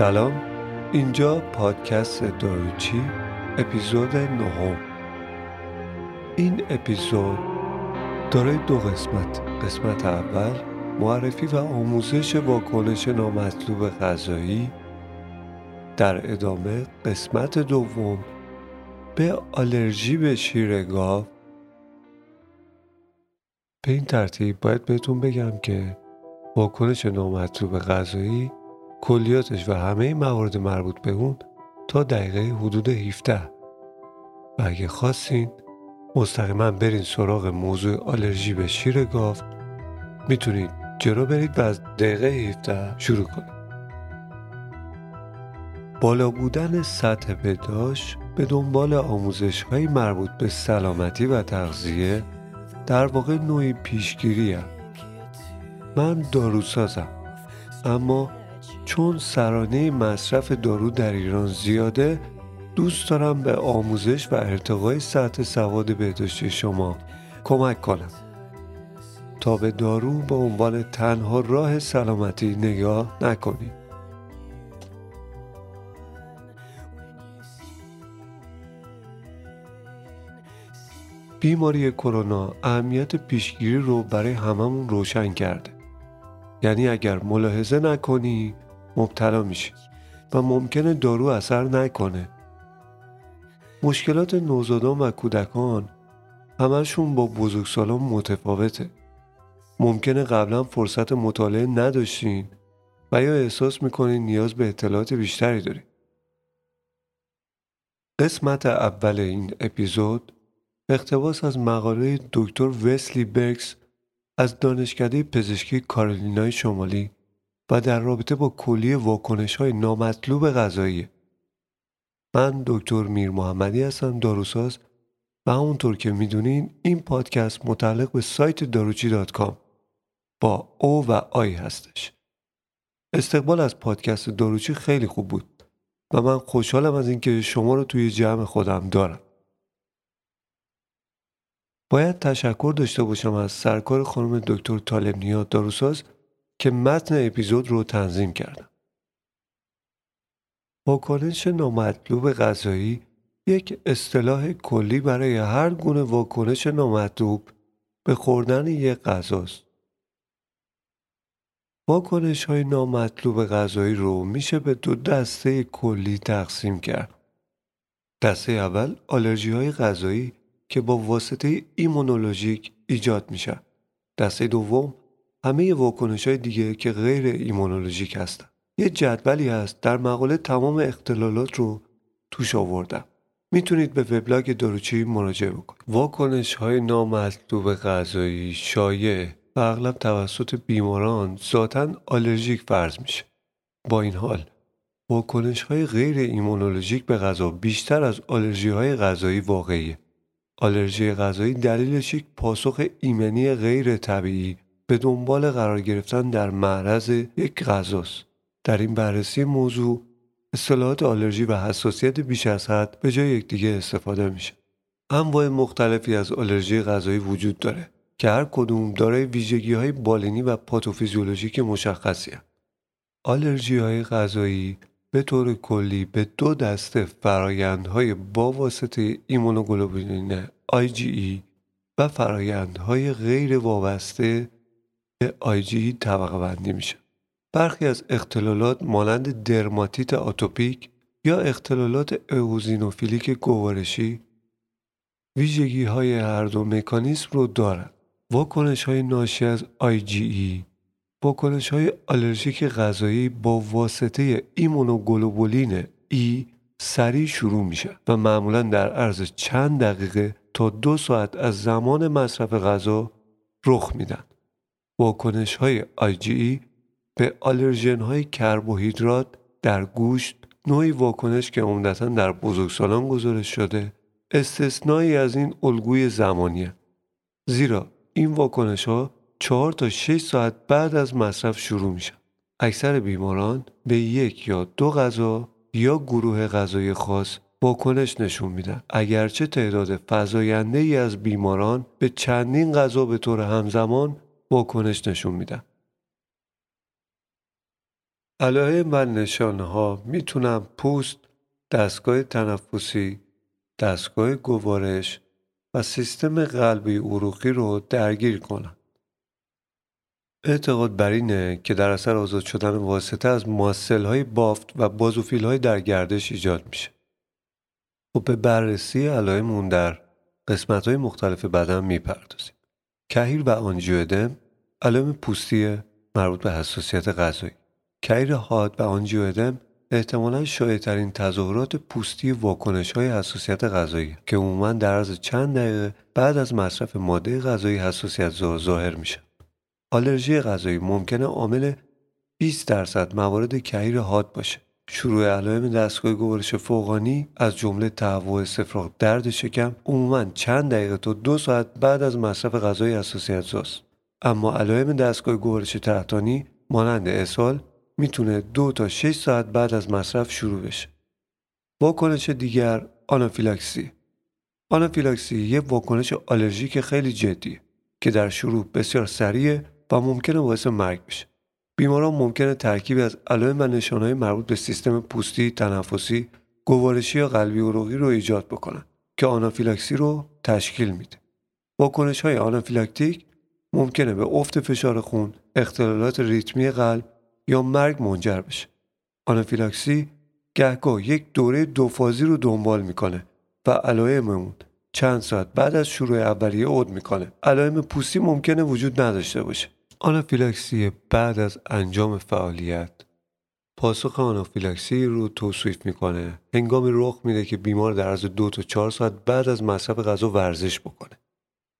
سلام. اینجا پادکست داروچی اپیزود نهم. این اپیزود دارای دو قسمت. قسمت اول معرفی و آموزش واکنش نامطلوب غذایی. در ادامه قسمت دوم به آلرژی به شیر گاو. به این ترتیب باید بهتون بگم که واکنش نامطلوب غذایی کلیاتش و همه موارد مربوط به اون تا دقیقه حدود 17 و اگه خواستین مستقیما برین سراغ موضوع آلرژی به شیر گاو. می‌تونید جلو برید و از دقیقه 17 شروع کنید. بالا بودن سطح بداش به دنبال آموزش های مربوط به سلامتی و تغذیه در واقع نوعی پیشگیری هم. من داروسازم اما چون سرانه مصرف دارو در ایران زیاده دوست دارم به آموزش و ارتقای سطح سواد بهداشتی شما کمک کنم. تا به دارو به عنوان تنها راه سلامتی نگاه نکنید. بیماری کرونا اهمیت پیشگیری رو برای هممون روشن کرده. یعنی اگر ملاحظه نکنی مبتلا میشی و ممکنه دارو اثر نکنه. مشکلات نوزادان و کودکان همشون با بزرگسالان متفاوته. ممکنه قبلا فرصت مطالعه نداشتین و یا احساس می‌کنین نیاز به اطلاعات بیشتری دارین. قسمت اول این اپیزود اقتباس از مقاله دکتر وسلی برکس از دانشکده پزشکی کارولینای شمالی و در رابطه با کلیه واکنش های نامطلوب غذایی. من دکتر میر محمدی هستم داروساز و همونطور که می‌دونین این پادکست متعلق به سایت داروچی dot com با او و آی هستش. استقبال از پادکست داروچی خیلی خوب بود و من خوشحالم از اینکه شما رو توی جمع خودم دارم. باید تشکر داشته باشم از سرکار خانم دکتر طالب نیاد داروساز که متن اپیزود رو تنظیم کردم. واکنش نامطلوب غذایی یک اصطلاح کلی برای هر گونه واکنش نامطلوب به خوردن یک غذاست. واکنش های نامطلوب غذایی رو میشه به دو دسته کلی تقسیم کرد. دسته اول آلرژی های غذایی که با واسطه ایمونولوژیک ایجاد میشن. دسته دوم همه واکنش های دیگه که غیر ایمونولوژیک هستن. یه جدولی هست در مقاله تمام اختلالات رو توش آوردم. می‌تونید به وبلاگ داروچی مراجعه بکنید. واکنش های نامطلوب غذایی شایع و اغلب توسط بیماران ذاتا آلرژیک فرض میشه. با این حال واکنش های غیر ایمونولوژیک به غذا بیشتر از آلرژی های غذایی واقعیه. آلرژی غذایی دلیلش یک پاسخ ایمنی غیر طبیعی به دنبال قرار گرفتن در معرض یک غذاست. در این بررسی موضوع اصطلاحات آلرژی و حساسیت بیش از حد به جای یکدیگه استفاده میشه. انواع مختلفی از آلرژی غذایی وجود داره که هر کدوم دارای ویژگی های بالینی و پاتوفیزیولوژیک مشخصی هست. آلرژی های غذایی به طور کلی به دو دسته فرایندهای با واسطه ایمونوگلوبولین IgE و فرایندهای غیر وابسته IgE طبقه بندی میشه. برخی از اختلالات مانند درماتیت آتوپیک یا اختلالات اوزینوفیلیک گوارشی ویژگی های هر دو مکانیسم رو دارند. واکنش های ناشی از IgE واکنش های آلرژیک غذایی با واسطه ایمونوگلوبولین ای سریع شروع میشه و معمولا در عرض چند دقیقه تا دو ساعت از زمان مصرف غذا رخ میدن. واکنش های IgE به آلرژن های کربوهیدرات در گوشت نوعی واکنش که عمدتا در بزرگسالان گزارش شده استثنایی از این الگوی زمانیه زیرا این واکنش ها چهار تا 6 ساعت بعد از مصرف شروع میشن. اکثر بیماران به یک یا دو غذا یا گروه غذای خاص واکنش نشون میدن اگرچه تعداد فضاینده ای از بیماران به چندین غذا به طور همزمان واکنش نشون میدن علائم و نشانه ها می‌تونن پوست، دستگاه تنفسی، دستگاه گوارش و سیستم قلبی عروقی رو درگیر کنن. اعتقاد بر اینه که در اثر آزاد شدن واسطه از ماسل های بافت و بازوفیل های در گردش ایجاد میشه. خب به بررسی علائم اون در قسمت های مختلف بدن می‌پردازیم. کهیر و آنجیودم علائم پوستی مربوط به حساسیت غذایی. کهیر حاد و آنجیودم احتمالا شایعترین تظاهرات پوستی واکنش های حساسیت غذایی که عموما در عرض چند دقیقه بعد از مصرف ماده غذایی حساسیت ظاهر میشه. آلرژی غذایی ممکنه عامل 20 درصد موارد کهیر حاد باشه. شروع علائم دستگاه گوارش فوقانی از جمله تهوع استفراغ درد شکم عموما چند دقیقه تا دو ساعت بعد از مصرف غذای حساسیت زاست. اما علائم دستگاه گوارش تحتانی مانند اسهال می‌تونه دو تا 6 ساعت بعد از مصرف شروع بشه. واکنش دیگر آنافیلاکسی آنافیلاکسی یه واکنش آلرژیک خیلی جدیه که در شروع بسیار سریع و ممکنه باعث مرگ بشه. بیماران ممکنه ترکیبی از علائم و نشانهای مربوط به سیستم پوستی، تنفسی، گوارشی یا قلبی عروقی رو ایجاد بکنن که آنافیلاکسی رو تشکیل میده. واکنش های آنافیلاکتیک ممکنه به افت فشار خون، اختلالات ریتمی قلب یا مرگ منجر بشه. آنافیلاکسی گهگاه یک دوره دوفازی رو دنبال می‌کنه و علائم اون چند ساعت بعد از شروع اولیه عود می‌کنه. علائم پوستی ممکنه وجود نداشته باشه. آنافیلاکسی بعد از انجام فعالیت پاسخ آنافیلاکسی رو توصیف می‌کنه. هنگامی رخ میده که بیمار در عرض دو تا چهار ساعت بعد از مصرف غذا ورزش بکنه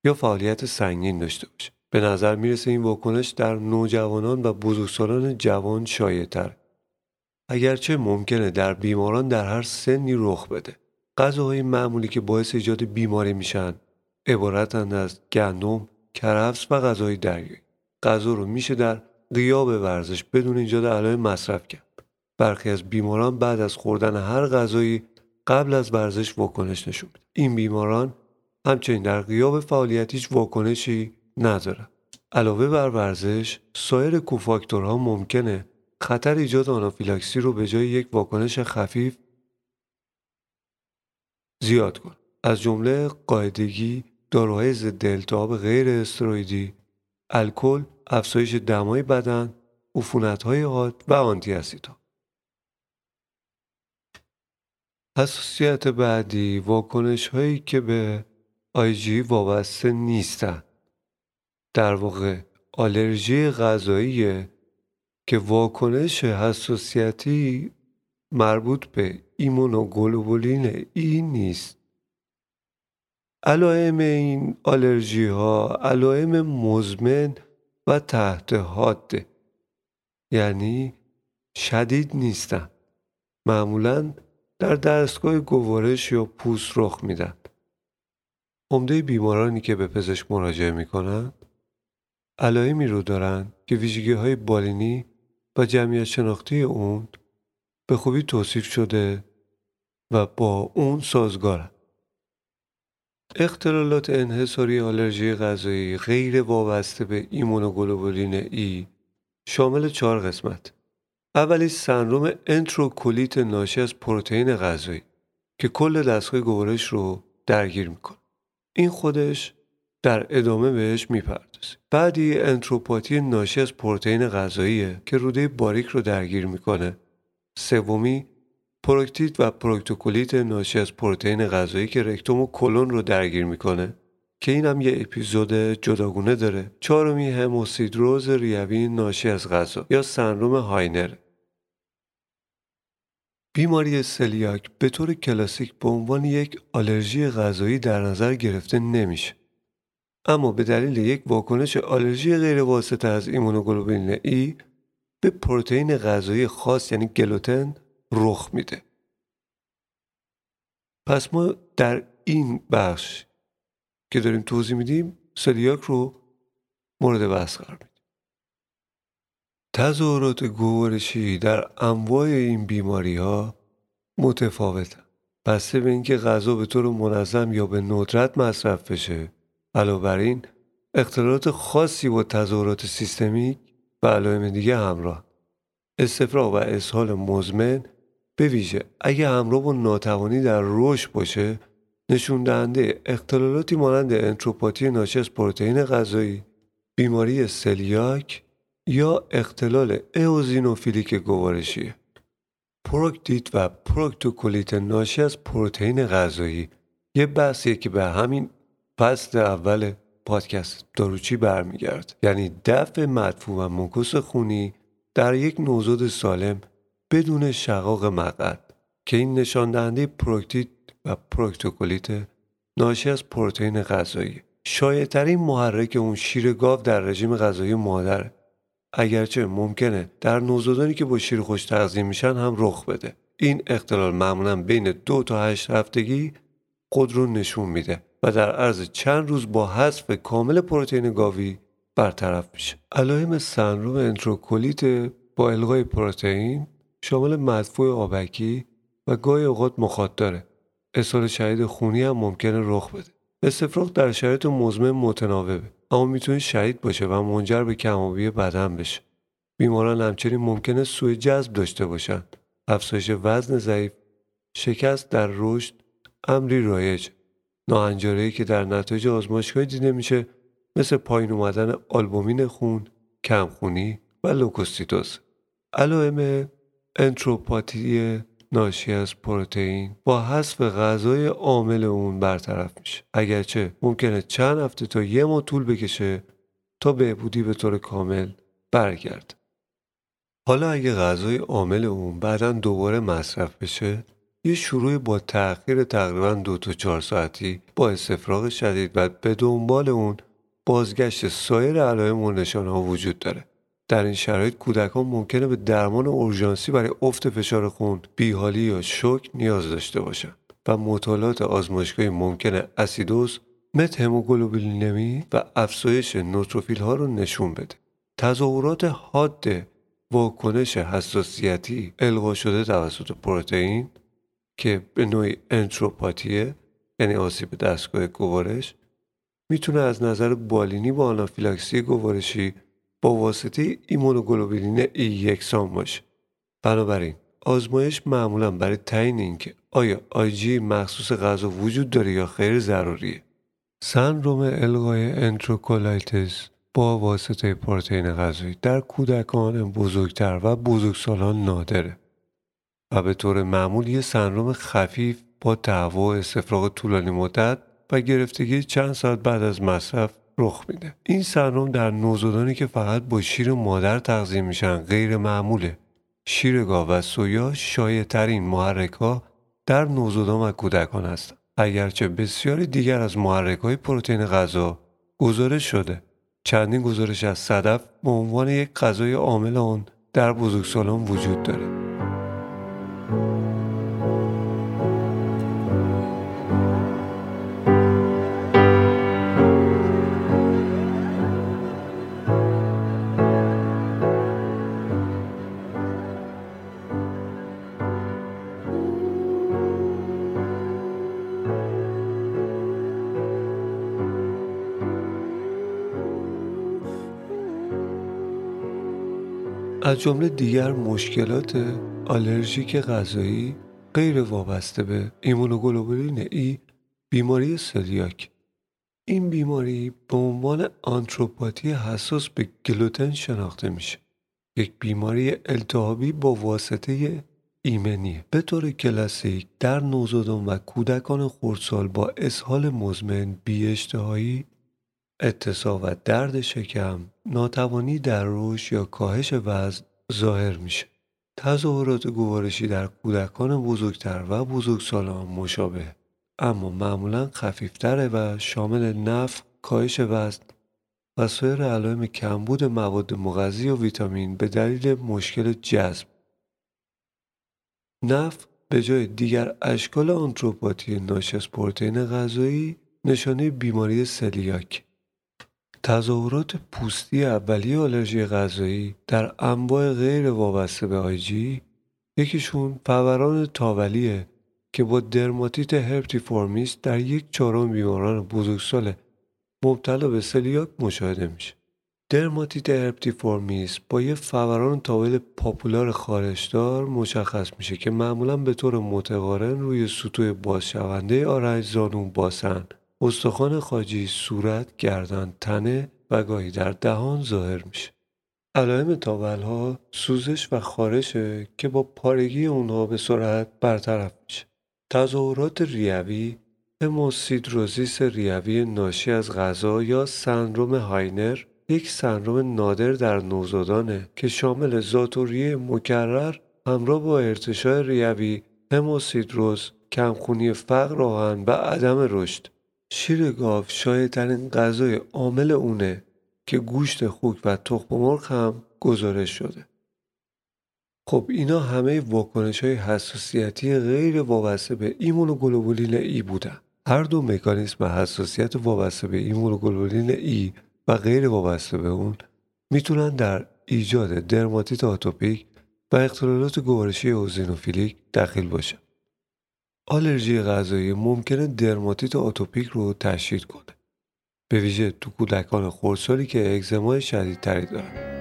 یا فعالیت سنگین داشته باشه. به نظر می‌رسه این واکنش در نوجوانان و بزرگسالان جوان شایعتر اگرچه ممکنه در بیماران در هر سنی رخ بده. غذاهای معمولی که باعث ایجاد بیماری میشن عبارتند از گندم کرفس و غذای دریایی. غذا رو میشه در غیاب ورزش بدون ایجاد علائم مصرف کرد. برخی از بیماران بعد از خوردن هر غذایی قبل از ورزش واکنش نشون میده. این بیماران همچنین در غیاب فعالیت هیچ واکنشی ندارن. علاوه بر ورزش سایر کوفاکتورها ممکنه خطر ایجاد آنافیلاکسی رو به جای یک واکنش خفیف زیاد کن از جمله قاعدگی داروهای ضد التهاب غیر استروئیدی الکل، افزایش دمای بدن، های حاد و آنتی اسیدها. حساسیت بعدی واکنش هایی که به آیجی وابسته نیستند. در واقع آلرژی غذایی که واکنش حساسیتی مربوط به ایمونوگلوبولین ای نیست علائم این آلرژی ها علائم مزمن و تحت حاده. یعنی شدید نیستن. معمولا در دستگاه گوارش یا پوست رخ میدن. عمده بیمارانی که به پزشک مراجعه می‌کنن علائمی رو دارن که ویژگی های بالینی و جمعیت شناختی اون به خوبی توصیف شده و با اون سازگارن. اختلالات انحصاری آلرژی غذایی غیر وابسته به ایمونوگلوبولین ای شامل چهار قسمت. اولی سندروم انتروکولیت ناشی از پروتئین غذایی که کل دستگاه گوارش رو درگیر می‌کنه. این خودش در ادامه بهش می‌پردازیم بعدی انتروپاتی ناشی از پروتئین غذاییه که روده باریک رو درگیر می‌کنه. سومی پروکتیت و پروکتوکولیت ناشی از پروتئین غذایی که رکتوم و کلون رو درگیر می‌کنه که این هم یه اپیزود جداگونه داره. چهارمی هموسیدروز ریوی ناشی از غذا یا سندروم هاینر. بیماری سلیاک به طور کلاسیک به عنوان یک آلرژی غذایی در نظر گرفته نمیشه. اما به دلیل یک واکنش آلرژی غیر وابسته به ایمونوگلوبولین ای به پروتئین غذایی خاص یعنی گلوتن رخ میده. پس ما در این بخش که داریم توضیح میدیم سلیاک رو مورد بحث قرار میدیم. تظاهرات گوارشی در انواع این بیماری ها متفاوتن. بسته به اینکه غذا به طور منظم یا به ندرت مصرف بشه علاوه بر این اختلالات خاصی با تظاهرات سیستمیک و علائم دیگه همراه. استفراغ و اسهال مزمن به ویژه اگه همراه با ناتوانی در رشد باشه نشون دهنده اختلالاتی مانند انتروپاتی ناشی از پروتئین غذایی بیماری سلیاک یا اختلال اوزینوفیلیک گوارشیه پروکتیت و پروکتوکولیت ناشی از پروتئین غذایی. یه بحثیه که به همین فصل اول پادکست داروچی برمیگرد. یعنی دفع مدفوع و مکوس خونی در یک نوزاد سالم بدون شقاق مقعد که این نشان دهنده پروکتیت و پروکتوکولیت ناشی از پروتئین غذایی. شایعترین محرک اون شیر گاو در رژیم غذایی مادره اگرچه ممکنه در نوزادانی که با شیر خوش تغذیه میشن هم رخ بده. این اختلال معمولا بین دو تا هشت هفتگی خود رو نشون میده و در عرض چند روز با حذف کامل پروتئین گاوی برطرف میشه. علائم سندروم انتروکولیت با الغای پروتئین شامل مدفوع آبکی و گاهی اوقات مخاط داره. اسهال شدید خونی هم ممکنه رخ بده. استفراغ در شرایط مزمن متناوبه اما می‌تونه شدید باشه و منجر به کم‌آبی بدن بشه. بیماران همچنین ممکنه سوء جذب داشته باشند افزایش وزن ضعیف شکست در رشد امری رایج. ناهنجاری که در نتایج آزمایشگاهی دیده میشه مثل پایین اومدن آلبومین خون کم‌خونی و لوکوستیتوز. علائم انتروپاتی ناشی از پروتئین با حذف غذای عامل اون برطرف میشه. اگرچه ممکنه چند هفته تا یه ماه طول بکشه تا بهبودی به طور کامل برگرد حالا اگه غذای عامل اون بعدا دوباره مصرف بشه یه شروع با تأخیر تقریبا دو تا چهار ساعتی با استفراغ شدید و به دنبال اون بازگشت سایر علائم و نشان ها وجود داره. در این شرایط کودکان ممکنه به درمان اورژانسی برای افت فشار خون، بیحالی یا شوک نیاز داشته باشند و مطالعات آزمایشگاهی ممکنه اسیدوز، مت هموگلوبینمی و افزایش نوتروفیل ها رو نشون بده. تظاهرات حاد واکنش حساسیتی القا شده توسط پروتئین که به نوعی انتروپاتیه یعنی آسیب دستگاه گوارش می‌تونه از نظر بالینی با آنافیلاکسی گوارشی با واسطه ایمونوگلوبولین ای یکسان باشه. بنابراین آزمایش معمولا برای تعیین اینکه آیا آیجی مخصوص غذا وجود داره یا خیر ضروریه. سندروم القای انتروکولایتس با واسطه پروتئین غذایی در کودکان بزرگتر و بزرگسالان نادره و به طور معمول یه سندروم خفیف با تهوع استفراغ طولانی مدت و گرفتگی چند ساعت بعد از مصرف رخ میده. این سندروم در نوزادانی که فقط با شیر مادر تغذیه میشن غیر معموله. شیر گاو و سویا شایع ترین محرک ها در نوزادان و کودکان هستند اگرچه بسیاری دیگر از محرک های پروتئین غذا گزارش شده. چندین گزارش از صدف به عنوان یک غذای عامل آن در بزرگسالان وجود داره. از جمله دیگر مشکلات آلرژیک غذایی غیر وابسته به ایمونوگلوبولین ای بیماری سلیاک. این بیماری به عنوان انتروپاتی حساس به گلوتن شناخته میشه. یک بیماری التهابی با واسطه ایمنی. به طور کلاسیک در نوزادان و کودکان خردسال با اسهال مزمن بی‌اشتهایی اتصاب و درد شکم ناتوانی در رشد یا کاهش وزن ظاهر میشه. تظاهرات گوارشی در کودکان بزرگتر و بزرگسالان مشابه. اما معمولا خفیفتره و شامل نف کاهش وزن و سایر علائم کمبود مواد مغذی و ویتامین به دلیل مشکل جذب. نف به جای دیگر اشکال آنتروپاتی ناشی از پروتئین غذایی نشانه بیماری سلیاک. تظاهرات پوستی اولیه آلرژی غذایی در انواع غیر وابسته به آیجی یکیشون فوران تاولیه که با درماتیت هرپتیفورمیس در یک چهارم بیماران بزرگسال مبتلا به سلیاک مشاهده میشه. درماتیت هرپتیفورمیس با یه فوران تاول پاپولار خارشدار مشخص میشه که معمولا به طور متقارن روی سطوح بازشونده آرنج زانو باسن. استخوان خاجی صورت گردن تنه و گاهی در دهان ظاهر میشه. علائم تاول ها سوزش و خارشه که با پارگی اونها به سرعت برطرف میشه. تظاهرات ریوی هموسیدروزیس ریوی ناشی از غذا یا سندروم هاینر یک سندروم نادر در نوزادانه که شامل زاتوریه مکرر همراه با ارتشاء ریوی هموسیدروز کم‌خونی فقر آهن و عدم رشد. شیر گاو شایع‌ترین غذای عامل اونه که گوشت خوک و تخم مرغ هم گزارش شده خب اینا همه واکنش های حساسیتی غیر وابسته به ایمونوگلوبولین ای بودن هر دو مکانیسم حساسیت وابسته به ایمونوگلوبولین ای و غیر وابسته به اون می‌تونن در ایجاد درماتیت آتوپیک و اختلالات گوارشی اوزینوفیلیک دخیل باشه. آلرژی غذایی ممکنه درماتیت آتوپیک رو تشدید کنه. به ویژه تو کودکان خردسالی که اگزمای شدیدتری دارن.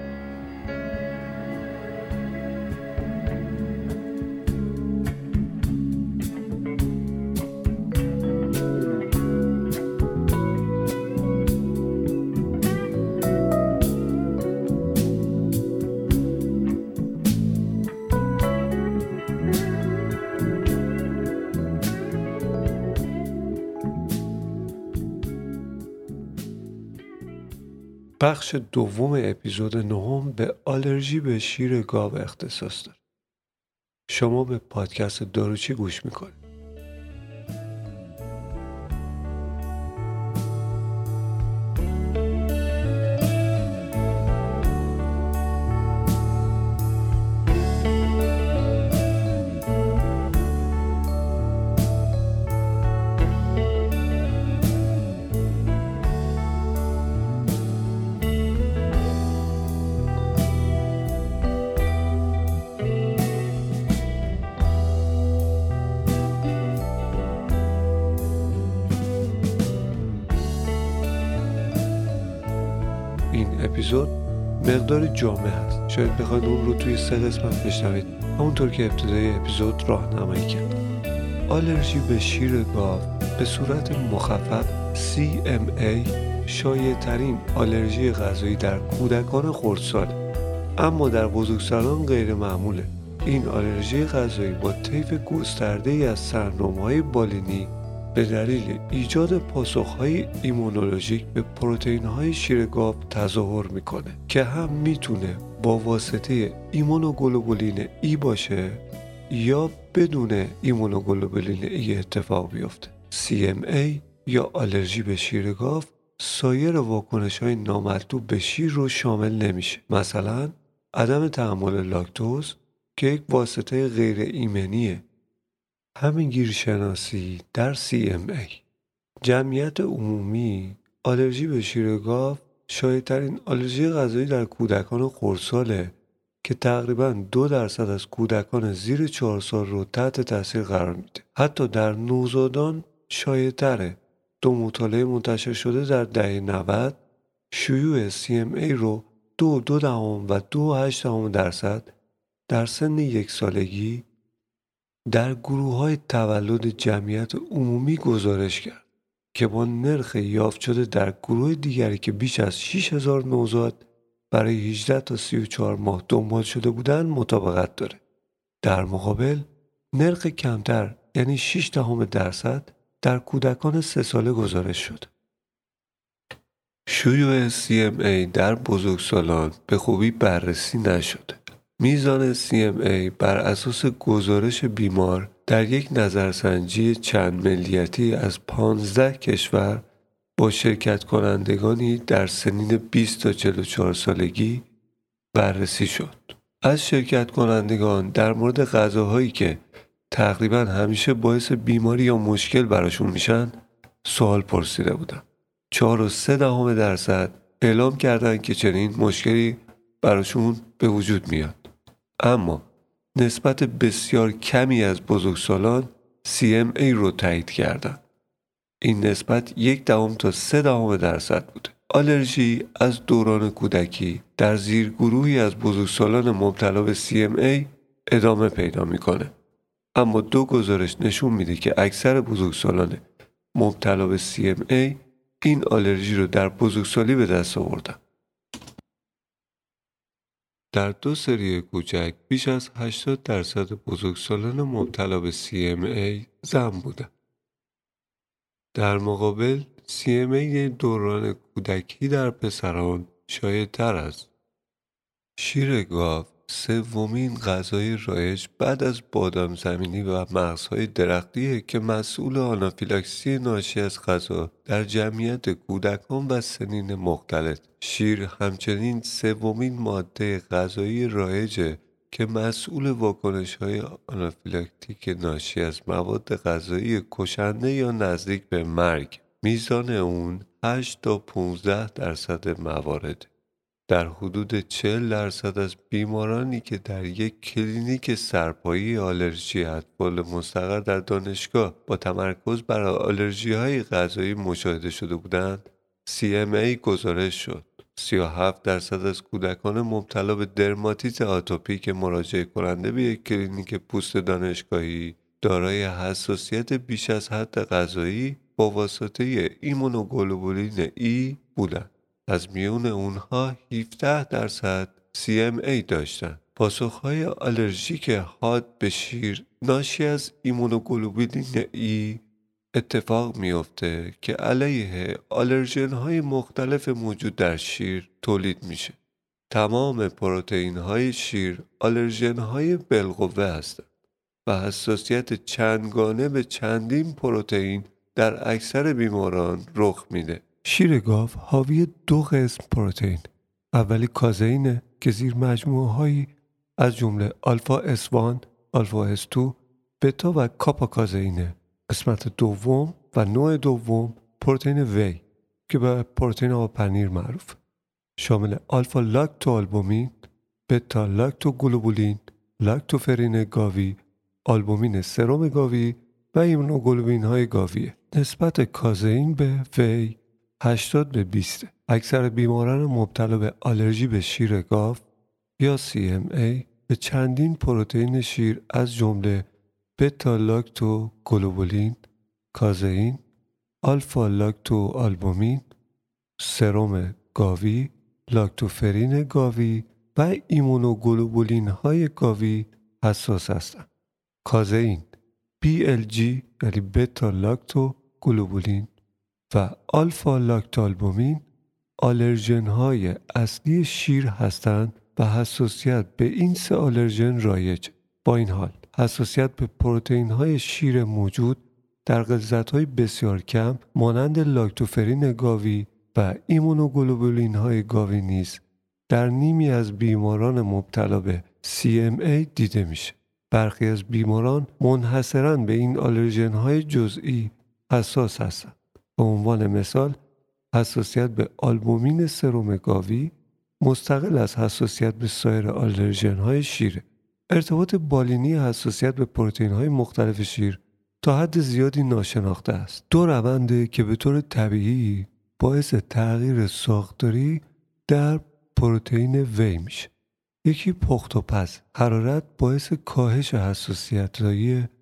بخش دوم اپیزود نهم به آلرژی به شیر گاو اختصاص داره. شما به پادکست داروچی گوش می‌کنید. شاید بخواید اون رو توی سه قسمت بشنوید. همونطور که ابتدای اپیزود راهنمایی کرد. آلرژی به شیر گاو به صورت مخفف CMA شایع ترین آلرژی غذایی در کودکان خردسال. اما در بزرگسالان غیر معموله این آلرژی غذایی با طیف گسترده ای از سرنامه بالینی به دلیل ایجاد پاسخهای ایمونولوژیک به پروتئین های شیر گاو تظاهر می‌کنه که هم می‌تونه با واسطه ایمونوگلوبولین ای باشه یا بدون ایمونوگلوبولین ای اتفاق بیفته. CMA یا آلرژی به شیر گاو سایر واکنش های نامطلوب به شیر رو شامل نمیشه. مثلا عدم تحمل لاکتوز که یک واسطه غیر ایمنیه. همه‌گیرشناسی در CMA جمعیت عمومی آلرژی به شیر گاو شایدترین آلرژی غذایی در کودکان خردساله که تقریبا دو درصد از کودکان زیر چهار سال رو تحت تاثیر قرار میده. حتی در نوزادان شایدتره. دو مطالعه منتشر شده در دهه 90 شیوع CMA رو دو دو دهم و دو هشت دهم درصد در سن یک سالگی در گروه های تولد جمعیت عمومی گزارش کرد. که با نرخ یافت شده در گروه دیگری که بیش از 6000 نوزاد برای 18 تا 34 ماه دنبال شده بودند مطابقت داره. در مقابل نرخ کمتر یعنی 6 دهم درصد در کودکان سه ساله گزارش شد. شیوع CMA در بزرگسالان به خوبی بررسی نشده. میزان CMA بر اساس گزارش بیمار در یک نظرسنجی چند ملیتی از 15 کشور با شرکت کنندگانی در سنین 20 تا 44 سالگی بررسی شد. از شرکت کنندگان در مورد غذاهایی که تقریبا همیشه باعث بیماری یا مشکل براشون میشن سوال پرسیده بودم. 4 و 3 دهم درصد اعلام کردند که چنین مشکلی براشون به وجود میاد. اما نسبت بسیار کمی از بزرگسالان CMA رو تایید کردند. این نسبت یک دهم تا سه دهم درصد بوده. آلرژی از دوران کودکی در زیر گروهی از بزرگسالان مبتلا به CMA ادامه پیدا می‌کنه. اما دو گزارش نشون میده که اکثر بزرگسالان مبتلا به CMA این آلرژی رو در بزرگسالی به دست آوردن. در دو سری کوچک بیش از 80 درصد بزرگسالان مبتلا به CMA زن بودن. در مقابل CMA دوران کودکی در پسران تر است. شیر گاو سومین غذای رایج بعد از بادام زمینی و مغزهای درختیه که مسئول آنافیلاکسی ناشی از غذا در جمعیت کودکان و سنین مختلف شیر همچنین سومین ماده غذایی رایجه که مسئول واکنش های آنافیلاکتیک ناشی از مواد غذایی کشنده یا نزدیک به مرگ. میزان اون 8 تا 15 درصد موارد در حدود 40 درصد از بیمارانی که در یک کلینیک سرپایی آلرژی اطفال مستقر در دانشگاه با تمرکز بر آلرژی های غذایی مشاهده شده بودند. CMA گزارش شد. 37 درصد از کودکان مبتلا به درماتیت آتوپی که مراجعه کننده به یک کلینیک پوست دانشگاهی دارای حساسیت بیش از حد غذایی با واسطه ایمونوگلوبولین ای بودند. از میون اونها 17 درصد CMA داشتند. پاسخهای آلرژیک حاد به شیر ناشی از ایمونوگلوبولین E اتفاق میافته که علیه آلرژن های مختلف موجود در شیر تولید میشه. تمام پروتئین های شیر آلرژن های بالقوه هستند و حساسیت چندگانه به چندین پروتئین در اکثر بیماران رخ میده. شیر گاو حاوی دو قسم پروتئین. اولی کازئینه که زیر مجموعه هایی از جمله آلفا اسوان، آلفا اس2 بتا و کاپا کازئینه قسمت دوم و نوع دوم پروتئین whey که به پروتئین آب پنیر معروفه. شامل آلفا لاکتو آلبومین بتا لاکتو گلوبولین لاکتوفرین گاوی آلبومین سرم گاوی و ایمونوگلوبین های گاویه نسبت کازئین به وی 80 به 20 اکثر بیماران مبتلا به آلرژی به شیر گاو یا CMA به چندین پروتئین شیر از جمله بتا لاکتو گلوبولین، کازئین، آلفا لاکتو آلبومین، سرم گاوی، لاکتوفرین گاوی و ایمونوگلوبولین های گاوی حساس هستند. کازئین BLG یعنی بتا لاکتو گلوبولین و آلفا لاکتالبومین آلرژن های اصلی شیر هستند و حساسیت به این سه آلرژن رایج با این حال حساسیت به پروتئین های شیر موجود در غلظت های بسیار کم مانند لاکتوفرین گاوی و ایمونوگلوبولین های گاوی نیز در نیمی از بیماران مبتلا به CMA دیده میشه. برخی از بیماران منحصرا به این آلرژن های جزئی حساس هستند. به عنوان مثال حساسیت به آلبومین سروم گاوی مستقل از حساسیت به سایر آلرژن های شیره. ارتباط بالینی حساسیت به پروتئین های مختلف شیر تا حد زیادی ناشناخته است. دو رونده که به طور طبیعی باعث تغییر ساختاری در پروتئین وی میشه. یکی پخت و پس حرارت باعث کاهش حساسیت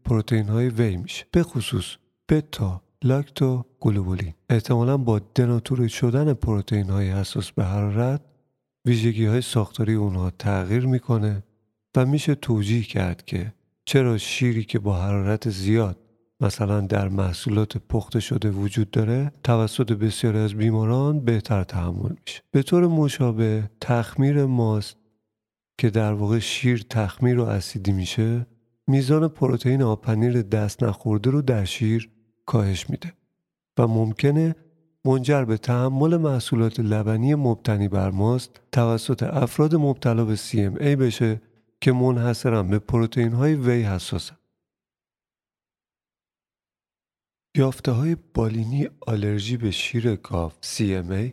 پروتئین های وی میشه. به خصوص بتا لاکتو گلوبولین احتمالا با دناتوری شدن پروتئین های حساس به حرارت ویژگی های ساختاری اونها تغییر می‌کنه و میشه توجیه کرد که چرا شیری که با حرارت زیاد مثلا در محصولات پخته شده وجود داره توسط بسیاری از بیماران بهتر تحمل میشه. به طور مشابه تخمیر ماست که در واقع شیر تخمیر و اسیدی میشه میزان پروتئین آبپنیر دست نخورده رو در شیر کاهش میده و ممکنه منجر به تحمل محصولات لبنی مبتنی بر ماست توسط افراد مبتلا به CMA بشه که منحصرا به پروتئین های وی حساسن. یافته های بالینی آلرژی به شیر گاو CMA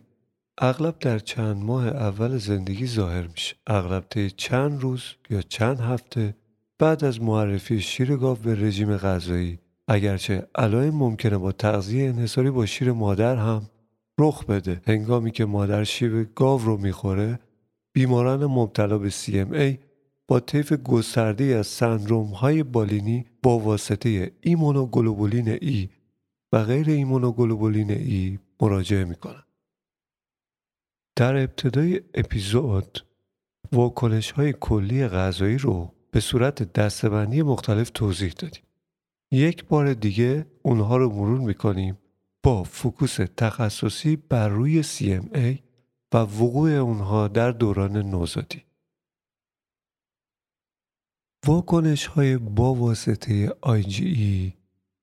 اغلب در چند ماه اول زندگی ظاهر میشه. اغلب طی چند روز یا چند هفته بعد از معرفی شیر گاو به رژیم غذایی اگرچه علائم ممکنه با تغذیه انحصاری با شیر مادر هم رخ بده هنگامی که مادر شیر گاو رو می‌خوره بیماران مبتلا به CMA با طیف گسترده از سندروم های بالینی با واسطه ایمونوگلوبولین E و غیر ایمونوگلوبولین E مراجعه می‌کنن. در ابتدای اپیزود واکنش های کلی غذایی رو به صورت دسته‌بندی مختلف توضیح دادیم. یک بار دیگه اونها رو مرور می‌کنیم با focus تخصصی بر روی CMA و وقوع اونها در دوران نوزادی. واکنش های با واسطه IgE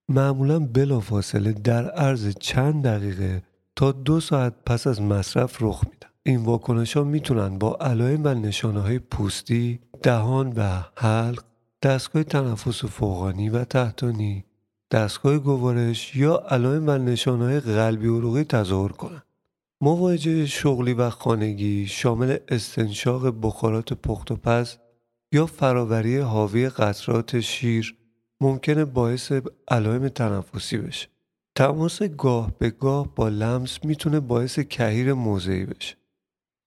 معمولا بلافاصله در عرض چند دقیقه تا دو ساعت پس از مصرف رخ میدن. این واکنش ها می‌تونن با علائم و نشانه های پوستی، دهان و حلق، دستگاه تنفس فوقانی و تحتانی، دستگاه گوارش یا علائم و نشانه های قلبی عروقی تظاهر کنند. مواجه شغلی و خانگی شامل استنشاق بخارات پخت و پس یا فراوری حاوی قطرات شیر ممکنه باعث علائم تنفسی بشه. تماس گاه به گاه با لمس می‌تونه باعث کهیر موضعی بشه.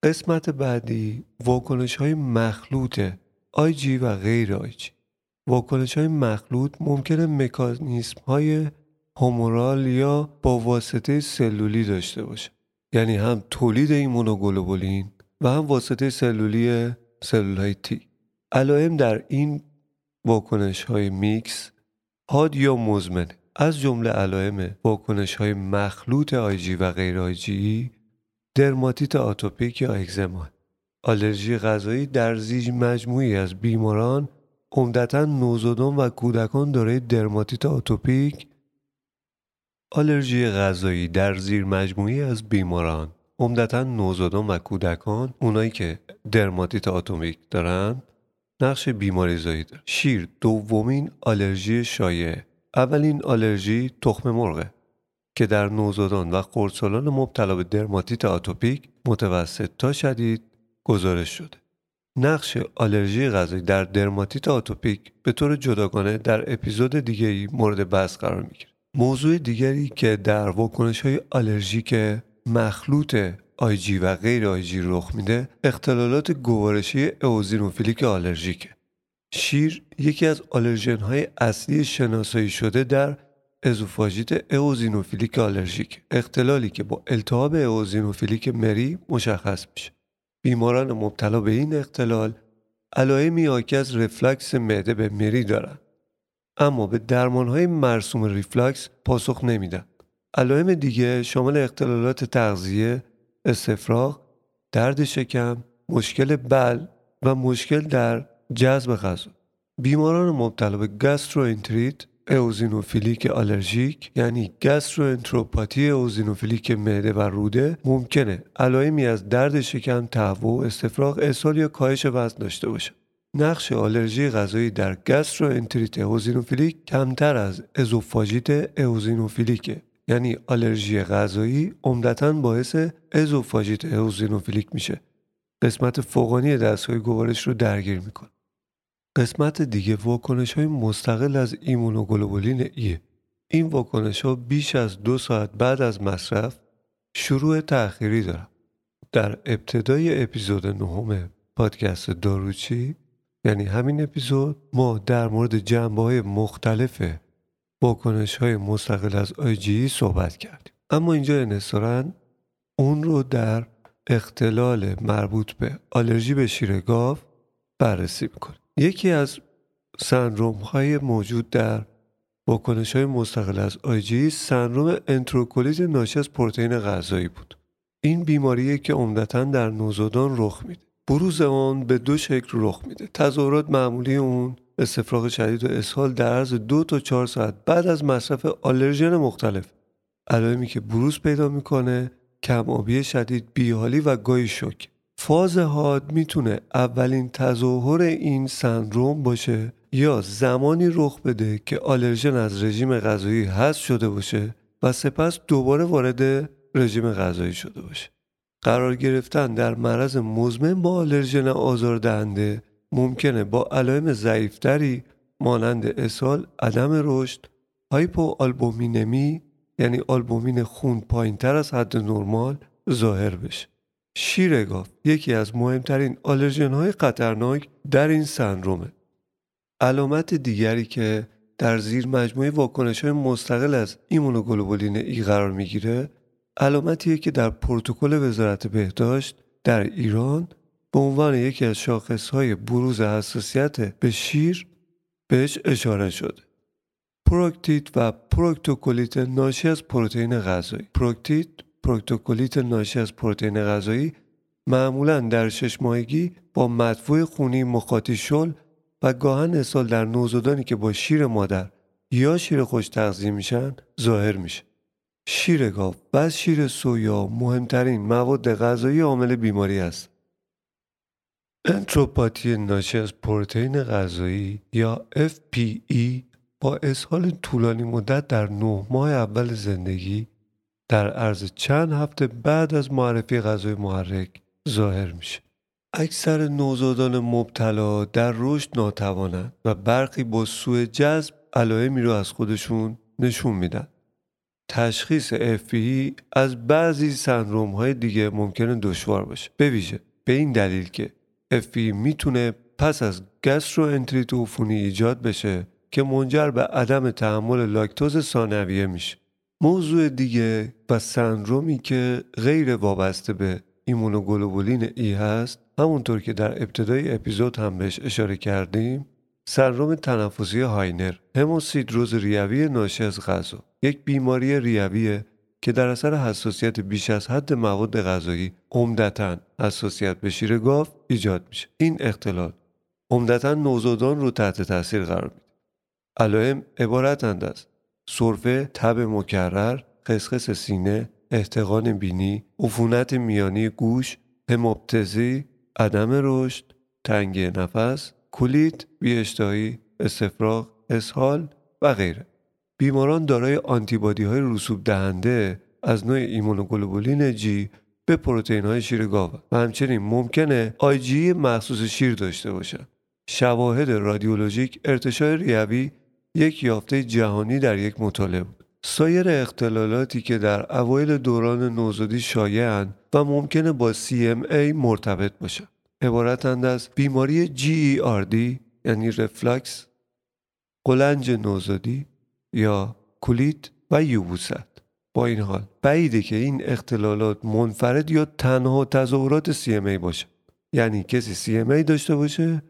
قسمت بعدی واکنش های مخلوط آیجی و غیر آیجی. واکنش های مخلوط ممکنه مکانیسم های هومورال یا با واسطه سلولی داشته باشه. یعنی هم تولید ایمونوگلوبولین و هم واسطه سلولی سلول های تی. علائم در این واکنش های میکس حاد یا مزمن از جمله علائم واکنش های مخلوط آیجی و غیر آیجی درماتیت آتوپیک یا اگزما آلرژی غذایی در زیرمجموعه‌ای از بیماران عمدتا نوزادان و کودکان دارای درماتیت آتوپیک آلرژی غذایی در زیر مجموعی از بیماران. عمدتا نوزادان و کودکان اونایی که درماتیت آتومیک دارن نقش بیماری زایی شیر دومین آلرژی شایع. اولین آلرژی تخم مرغه که در نوزادان و خردسالان مبتلا به درماتیت آتوپیک متوسط تا شدید گزارش شده. نقش آلرژی غذایی در درماتیت آتوپیک به طور جداگانه در اپیزود دیگری مورد بحث قرار می‌گیره. موضوع دیگری که در واکنش های آلرژیک مخلوط آیجی و غیر آیجی رخ میده اختلالات گوارشی اوزینوفیلیک آلرژیکه. شیر یکی از آلرژن های اصلی شناسایی شده در ازوفاژیت اوزینوفیلیک آلرژیک اختلالی که با التهاب اوزینوفیلیک مری مشخص میشه. بیماران مبتلا به این اختلال علائمی حاکی از reflux معده به مری دارند اما به درمان های مرسوم reflux پاسخ نمیدن. علائم دیگه شامل اختلالات تغذیه، استفراغ، درد شکم، مشکل بلع و مشکل در جذب غذا. بیماران مبتلا به گستروانتریت اوزینوفیلیک آلرژیک یعنی گستروانتروپاتی اوزینوفیلیک معده و روده ممکنه علائمی از درد شکم، تهوع، استفراغ، اسهال یا کاهش وزن داشته باشه. نقش آلرژی غذایی در گستروانتریت اوزینوفیلیک کمتر از ازوفاژیت اوزینوفیلیکه یعنی آلرژی غذایی عمدتا باعث ازوفاژیت اوزینوفیلیک میشه قسمت فوقانی دستگاه گوارش رو درگیر می‌کنه قسمت دیگه واکنش های مستقل از ایمونوگلوبولین E ه این واکنش ها بیش از دو ساعت بعد از مصرف شروع تأخیری دارن. در ابتدای اپیزود نهم پادکست داروچی یعنی همین اپیزود ما در مورد جنبه های مختلف واکنش های مستقل از آیجی صحبت کردیم. اما اینجا انحصارا اون رو در اختلال مربوط به آلرژی به شیر گاو بررسی می‌کنیم یکی از سندروم های موجود در واکنش های مستقل از آیجی سندروم انتروکولیز ناشی از پروتئین غذایی بود. این بیماریه که عمدتا در نوزادان رخ میده. بروز آن به دو شکل رخ میده. تظاهرات معمولی اون استفراغ شدید و اسهال در عرض دو تا چهار ساعت بعد از مصرف آلرژن مختلف. علائمی که بروز پیدا می‌کنه کم آبی شدید بیحالی و گاهی شوک. فاز حاد می‌تونه اولین تظاهر این سندروم باشه یا زمانی رخ بده که آلرژن از رژیم غذایی حذف شده باشه و سپس دوباره وارد رژیم غذایی شده باشه. قرار گرفتن در معرض مزمن با آلرژن آزاردهنده ممکنه با علائم ضعیفتری مانند اسهال، عدم رشد، هایپو آلبومینمی یعنی آلبومین خون پایین تر از حد نرمال ظاهر بشه. شیر گاو یکی از مهمترین آلرژن های خطرناک در این سندرومه علامت دیگری که در زیر مجموعه واکنش های مستقل از ایمونوگلوبولین ای قرار می‌گیره علامتیه که در پروتکل وزارت بهداشت در ایران به عنوان یکی از شاخص های بروز حساسیت به شیر بهش اشاره شده. پروکتیت و پروکتوکولیت ناشی از پروتئین غذایی پروکتیت پروکتوکولیت ناشی از پروتئین غذایی معمولا در شش ماهگی با مدفوع خونی مخاطی شل و گاهن اسهال در نوزادانی که با شیر مادر یا شیر خوش تغذیه میشن ظاهر میشه. شیر گاو و شیر سویا مهمترین مواد غذایی عامل بیماری است. انتروپاتی ناشی از پروتئین غذایی یا FPE با اسهال طولانی مدت در نه ماه اول زندگی در عرض چند هفته بعد از معرفی غذای محرک ظاهر میشه. اکثر نوزادان مبتلا در رشد ناتوانند و برخی با سوء جذب علائمی رو از خودشون نشون میدن. تشخیص FPE از بعضی سندروم های دیگه ممکنه دشوار باشه. به ویژه به این دلیل که FPE می‌تونه پس از گاستروانتریت ایجاد بشه که منجر به عدم تحمل لاکتوز ثانویه میشه. موضوع دیگه و سندرومی که غیر وابسته به ایمونوگلوبولین ای هست همونطور که در ابتدای اپیزود هم بهش اشاره کردیم سندروم تنفسی هاینر هموسیدروز ریوی ناشی از غذا یک بیماری ریویه که در اثر حساسیت بیش از حد مواد غذایی عمدتا حساسیت به شیر گاو ایجاد میشه. این اختلال عمدتا نوزادان رو تحت تاثیر قرار میده. علائم عبارتند از سرفه تب مکرر خسخس سینه احتقان بینی عفونت میانی گوش هموپتزی عدم رشد تنگی نفس کولیک بیاشتهایی استفراغ اسهال و غیره بیماران دارای آنتیبادی های رسوب دهنده از نوع ایمونوگلوبولین جی به پروتئین های شیر گاو و همچنین ممکنه جی مخصوص شیر داشته باشند. شواهد رادیولوژیک ارتشاح ریوی یک یافته جهانی در یک مطالعه بود. سایر اختلالاتی که در اوایل دوران نوزادی شایعند و ممکنه با CMA مرتبط باشند. عبارتند از بیماری GERD یعنی رفلکس، قلنج نوزادی یا کولیت و یوبوست. با این حال بعیده که این اختلالات منفرد یا تنها تظاهرات CMA باشه یعنی کسی CMA داشته باشه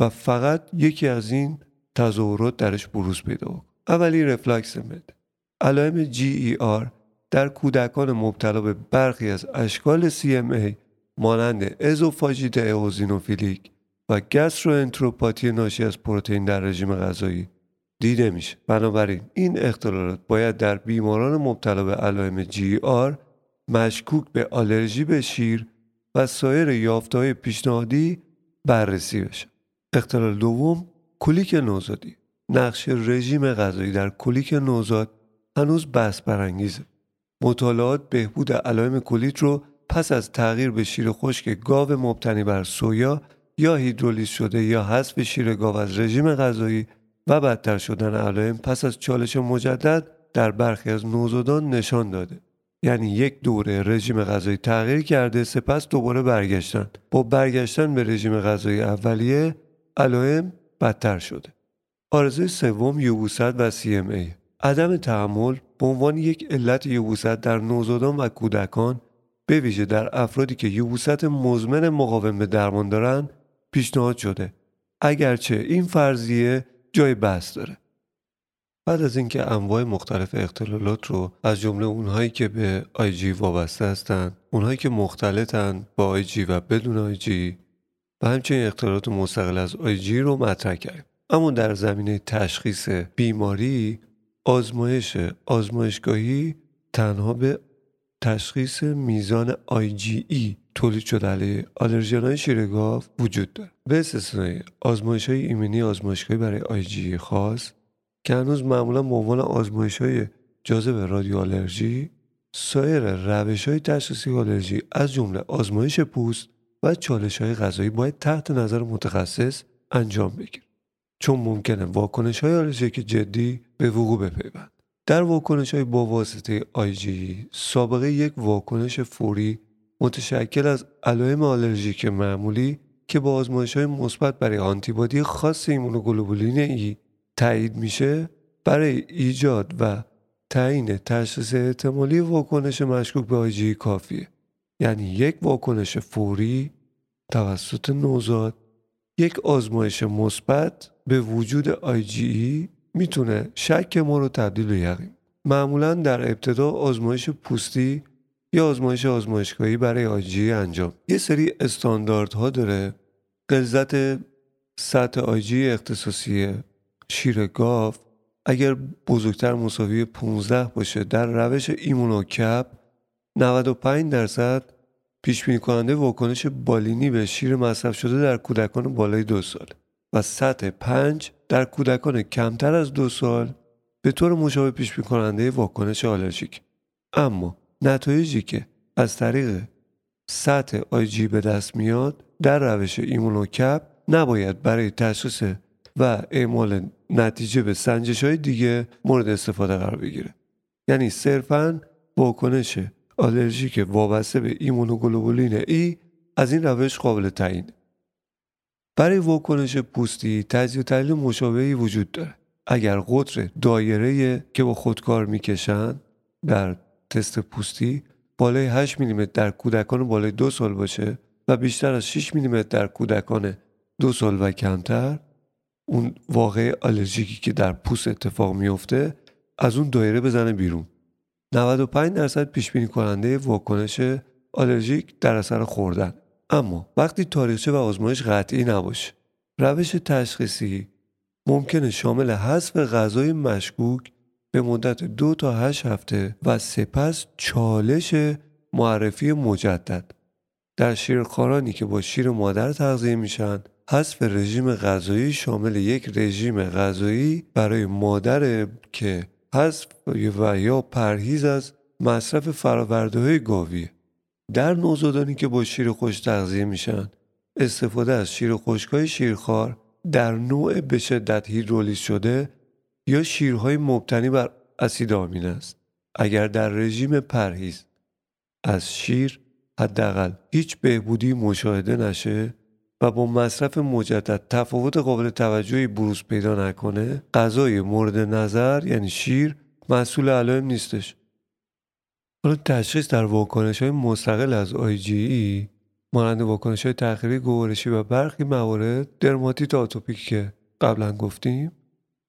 و فقط یکی از این تظاهرات درش بروز پیدا اولی رفلکس مد. علائم GER در کودکان مبتلا به برخی از اشکال CMA مانند ازوفاژیت اوزینوفیلیک و گاستروانتروپاتی ناشی از پروتئین در رژیم غذایی دیده میشه. بنابراین این اختلالات باید در بیماران مبتلا به علائم GER مشکوک به آلرژی به شیر و سایر یافته‌های پیشنهادی بررسی بشه. اختلال دوم کولیک نوزادی. نقش رژیم غذایی در کولیک نوزاد هنوز بحث برانگیزه. مطالعات بهبود علائم کلیت رو پس از تغییر به شیر خشک گاو مبتنی بر سویا یا هیدرولیز شده یا حذف شیر گاو از رژیم غذایی و بدتر شدن علائم پس از چالش مجدد در برخی از نوزادان نشان داده. یعنی یک دوره رژیم غذایی تغییر کرده سپس دوباره برگشتن. با برگشتن به رژیم غذایی اولیه علائم بدتر شده. آرزوی سوم یوبوست و ای. عدم تحمل به عنوان یک علت یوبوست در نوزادان و کودکان به ویژه در افرادی که یوبوست مزمن مقاوم به درمان دارند پیشنهاد شده. اگرچه این فرضیه جای بحث داره. بعد از اینکه انواع مختلف اختلالات رو از جمله اونهایی که به جی وابسته هستند اونهایی که مختلطن با جی و بدون جی و همچنین اختلالات مستقل از جی رو مطرح کردیم. اما در زمینه تشخیص بیماری آزمایش آزمایشگاهی تنها به تشخیص میزان IgE تولید شده. علیه آلرژن های شیرگاف وجود داره. به استثنای آزمایش های ایمنی آزمایشگاهی برای IgE خاص که هنوز معمولا به عنوان آزمایش های جاذب رادیو آلرژی سایر روش های تشخیصی آلرژی از جمله آزمایش پوست و چالش های غذایی باید تحت نظر متخصص انجام بگیره چون ممکنه واکنش های آلرژیک جدی به وقوع بپیوند. در واکنش های با واسطه IgE سابقه یک واکنش فوری متشکل از علائم آلرژیک معمولی که با آزمایش های مثبت برای آنتیبادی خاص ایمونوگلوبولین ای تایید میشه برای ایجاد و تعیین تشخیص احتمالی واکنش مشکوک به آیجی کافیه. یعنی یک واکنش فوری توسط نوزاد یک آزمایش مثبت به وجود آیجی می‌تونه شک ما رو تبدیل به یقین. معمولا در ابتدا آزمایش پوستی یا آزمایش آزمایشگاهی برای آیجی انجام. یه سری استانداردها داره. قلزت سطح آیجی اختصاصی شیر گاو اگر بزرگتر مساوی 15 باشه در روش ایمونوکپ 95 درصد پیش بینی کننده واکنش بالینی به شیر مصرف شده در کودکان بالای دو سال و سطح 5 در کودکان کمتر از دو سال به طور مشابه پیش بینی کننده واکنش آلرژیک. اما نتایجی که از طریق سطح آیجی به دست میاد در روش ایمونوکپ نباید برای تشخیص و اعمال نتیجه به سنجش های دیگه مورد استفاده قرار بگیره. یعنی صرفا واکنش آلرژیک وابسته به ایمونوگلوبولین ای از این روش قابل تعیین برای واکنش پوستی تجزیه و تحلیل مشابهی وجود داره. اگر قطر دایره که با خودکار می‌کشن در تست پوستی بالای 8 میلیمتر در کودکان بالای دو سال باشه و بیشتر از 6 میلیمتر در کودکان دو سال و کمتر اون واقع آلرژیکی که در پوست اتفاق میفته از اون دایره بزنه بیرون. 95 درصد پیش بینی کننده واکنش آلرژیک در اثر خوردن. اما وقتی تاریخچه و آزمایش قطعی نباشه روش تشخیصی ممکنه شامل حذف غذای مشکوک به مدت دو تا هشت هفته و سپس چالش معرفی مجدد. در شیرخوارانی که با شیر مادر تغذیه میشن حذف رژیم غذایی شامل یک رژیم غذایی برای مادر که حذف و یا پرهیز از مصرف فراورده های گاویه در نوزادانی که با شیر خوش تغذیه میشن استفاده از شیر خشکای شیرخوار در نوع به شدت هیدرولیز شده یا شیرهای مبتنی بر اسید آمین است. اگر در رژیم پرهیز از شیر حداقل هیچ بهبودی مشاهده نشه و با مصرف مجدد تفاوت قابل توجهی بروز پیدا نکنه غذای مورد نظر یعنی شیر مسئول علائم نیستش. حالا تشخیص در واکنش های مستقل از ای مانند واکنش های تخریبی گوارشی و برخی موارد درماتیت آتوپیک که قبلا گفتیم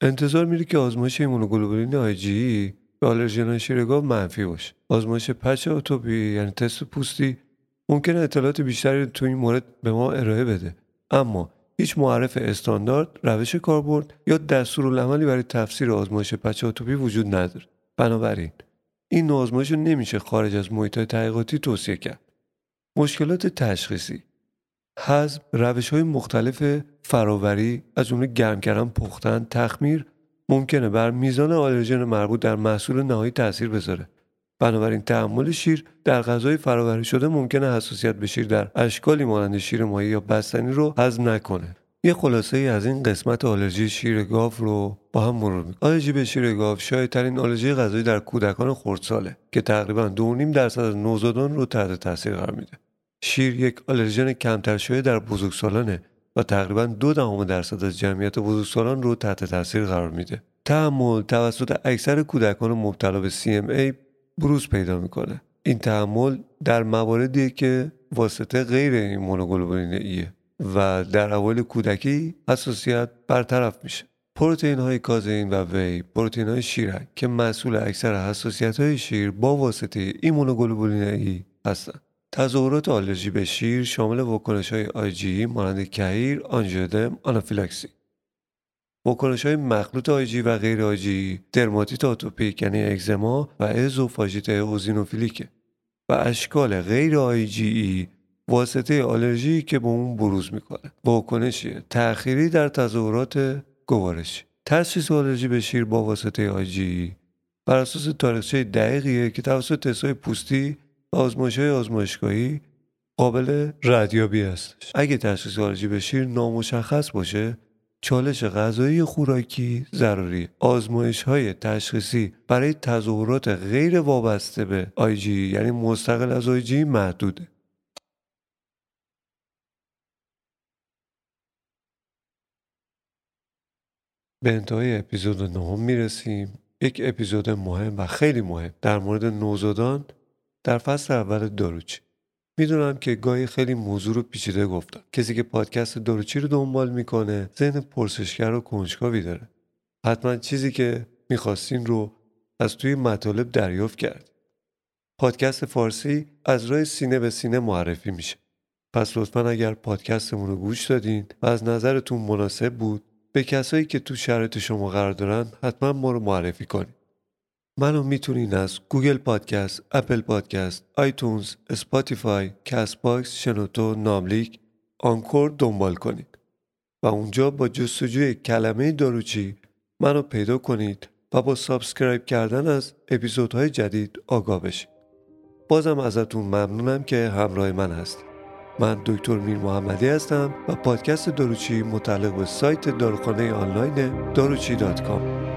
انتظار میره که آزمایش ایمونوگلوبولین ای به آلرژن شیر گاو منفی باشه. آزمایش patch آتوپی یعنی تست پوستی ممکنه اطلاعات بیشتری تو این مورد به ما ارائه بده. اما هیچ معرف استاندارد روش کاربرد یا دستورالعملی برای تفسیر آزمایش patch آتوپی وجود نداره. بنابراین این نوع آزمایش نمیشه خارج از محیط تحقیقاتی توصیه کرد. مشکلات تشخیصی حذف روش های مختلف فراوری از جمله گرم کردن پختن تخمیر ممکنه بر میزان آلرژن مربوط در محصول نهایی تاثیر بذاره. بنابراین تحمل شیر در غذای فراوری شده ممکنه حساسیت به شیر در اشکالی مانند شیر مایع یا بستنی رو هضم نکنه. یه خلاصه ای از این قسمت آلرژی شیر گاو رو با هم مرور می‌کنیم. آلرژی به شیر گاو شایع ترین آلرژی غذایی در کودکان خردساله که تقریبا 2.5 درصد از نوزادان رو تحت تاثیر قرار میده. شیر یک آلرژن کمتر شده در بزرگسالانه و تقریبا دو دهم درصد از جمعیت بزرگسالان رو تحت تاثیر قرار میده. تحمل توسط اکثر کودکان مبتلا به CMA بروز پیدا می‌کنه. این تحمل در مواردی که واسطه غیر ایمونوگلوبولین ایه و در اول کودکی حساسیت برطرف میشه. پروتئین های کازئین و whey پروتئین های شیرن که مسئول اکثر حساسیت های شیر با واسطه ایمونوگلوبولین ای هستند تظاهرات آلرژی به شیر شامل واکنش های آیجی مانند کهیر، آنژیودم، آنافیلاکسی. واکنش های مخلوط آیجی و غیر آیجی درماتیت آتوپیک یعنی اگزما و ازوفاژیت اوزینوفیلیکه. و اشکال غیر آیجی واسطه آلرژی که به اون بروز می‌کنه. واکنشی تأخیری در تظاهرات گوارشی تشخیص آلرژی به شیر با واسطه آیجی بر اساس تاریخچه دقیقیه که توسط تستهای پوستی و آزمایش های آزمایشگاهی قابل ردیابی است اگه تشخیص آلرژی به شیر نامشخص باشه چالش غذایی خوراکی ضروری. آزمایش های تشخیصی برای تظاهرات غیر وابسته به آیجی یعنی مستقل از آیجی محدوده به انتهای اپیزود نهم می‌رسیم. یک اپیزود مهم و خیلی مهم در مورد نوزادان در فصل اول داروچی می‌دونم که گاهی خیلی موضوع رو پیچیده گفتم. کسی که پادکست داروچی رو دنبال می‌کنه ذهن پرسشگر و کنجکاوی داره. حتما چیزی که می‌خواستین رو از توی مطالب دریافت کرد پادکست فارسی از راه سینه به سینه معرفی میشه. پس لطفا اگر پادکستمون رو گوش دادین و از نظرتون مناسب بود به کسایی که تو شرایط شما قرار دارن حتما ما رو معرفی کنید منو می‌تونین از گوگل پادکست، اپل پادکست، آیتونز، اسپاتیفای، کست باکس، شنوتو، ناملیک، آنکور دنبال کنید و اونجا با جستجوی کلمه داروچی منو پیدا کنید و با subscribe کردن از اپیزودهای جدید آگاه بشید. بازم ازتون ممنونم که همراه من هستید. من دکتر میر محمدی هستم و پادکست داروچی متعلق به سایت داروخانه آنلاین داروچی دات کام